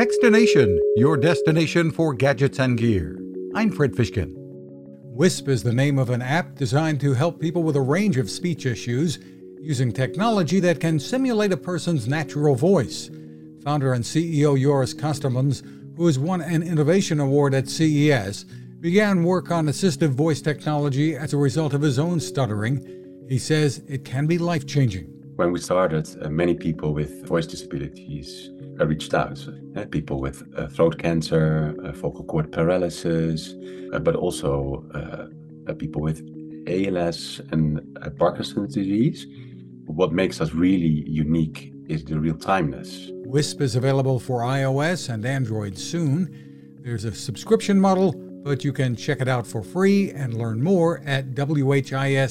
Techstination, your destination for gadgets and gear. I'm Fred Fishkin. Whispp is the name of an app designed to help people with a range of speech issues using technology that can simulate a person's natural voice. Founder and CEO Joris Castermans, who has won an innovation award at CES, began work on assistive voice technology as a result of his own stuttering. He says it can be life changing. When we started, uh, many people with voice disabilities uh, reached out. People with uh, throat cancer, vocal cord paralysis, but also people with ALS and Parkinson's disease. What makes us really unique is the real timeness. Whispp is available for iOS and Android soon. There's a subscription model, but you can check it out for free and learn more at WHISPP.com.